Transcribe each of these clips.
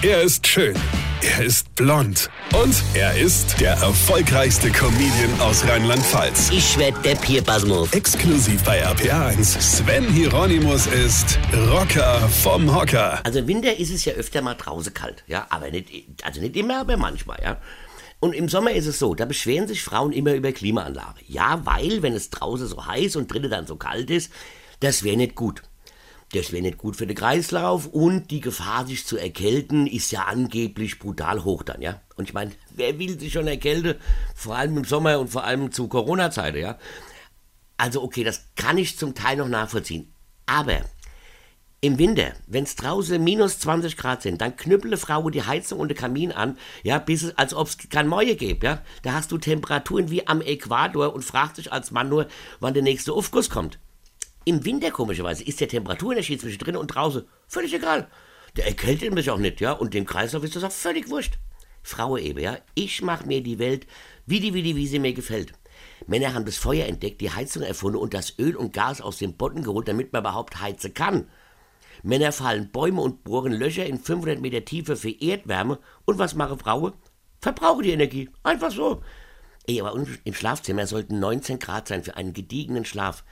Er ist schön. Er ist blond. Und er ist der erfolgreichste Comedian aus Rheinland-Pfalz. Ich werd der Pierpasmus. Exklusiv bei RPA1. Sven Hieronymus ist Rocker vom Hocker. Also im Winter ist es ja öfter mal draußen kalt, ja, aber nicht, also nicht immer, aber manchmal, ja. Und im Sommer ist es so, da beschweren sich Frauen immer über Klimaanlage. Ja, weil, wenn es draußen so heiß und drinnen dann so kalt ist, das wäre nicht gut. Das wäre nicht gut für den Kreislauf und die Gefahr, sich zu erkälten, ist ja angeblich brutal hoch dann, ja. Und ich meine, wer will sich schon erkälten? Vor allem im Sommer und vor allem zu Corona-Zeiten, ja. Also okay, das kann ich zum Teil noch nachvollziehen. Aber im Winter, wenn es draußen minus 20 Grad sind, dann knüppele Frau die Heizung und den Kamin an, ja, bis es, als ob es kein Mäue gibt, ja. Da hast du Temperaturen wie am Äquator und fragst dich als Mann nur, wann der nächste Aufguss kommt. Im Winter, komischerweise, ist der Temperaturunterschied zwischen drinnen und draußen völlig egal. Der erkältet mich auch nicht, ja, und dem Kreislauf ist das auch völlig wurscht. Frau eben, ja, ich mach mir die Welt, wie die, wie die, wie sie mir gefällt. Männer haben das Feuer entdeckt, die Heizung erfunden und das Öl und Gas aus dem Boden geholt, damit man überhaupt heizen kann. Männer fallen Bäume und bohren Löcher in 500 Meter Tiefe für Erdwärme. Und was machen Frauen? Verbrauchen die Energie. Einfach so. Ey, aber im Schlafzimmer sollten 19 Grad sein für einen gediegenen Schlaf.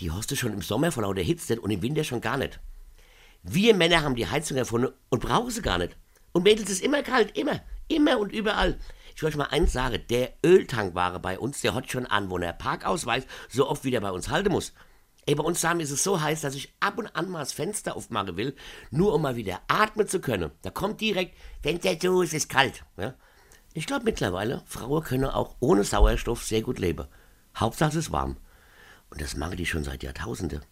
Die hast du schon im Sommer vor lauter Hitze und im Winter schon gar nicht. Wir Männer haben die Heizung erfunden und brauchen sie gar nicht. Und Mädels ist immer kalt, immer, immer und überall. Ich will euch mal eins sagen, der Öltankware bei uns, der hat schon Anwohner Parkausweis, so oft wie der bei uns halten muss. Ey, bei uns daheim ist es so heiß, dass ich ab und an mal das Fenster aufmachen will, nur um mal wieder atmen zu können. Da kommt direkt, Fenster zu, es ist kalt. Ja? Ich glaube mittlerweile, Frauen können auch ohne Sauerstoff sehr gut leben. Hauptsache es ist warm. Und das machen die schon seit Jahrtausenden.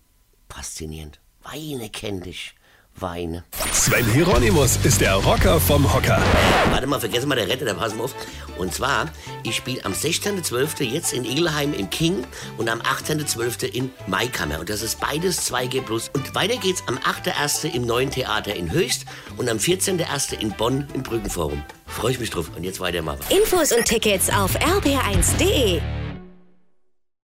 Faszinierend. Weine kenn dich. Weine. Sven Hieronymus ist der Rocker vom Hocker. Warte mal, vergessen mal der Retter, da passen auf. Und zwar, ich spiele am 16.12. jetzt in Igelheim im King und am 18.12. in Maikammer. Und das ist beides 2G+. Und weiter geht's am 8.1. im Neuen Theater in Höchst und am 14.1. in Bonn im Brückenforum. Freue ich mich drauf. Und jetzt weiter mal. Infos und Tickets auf rb1.de.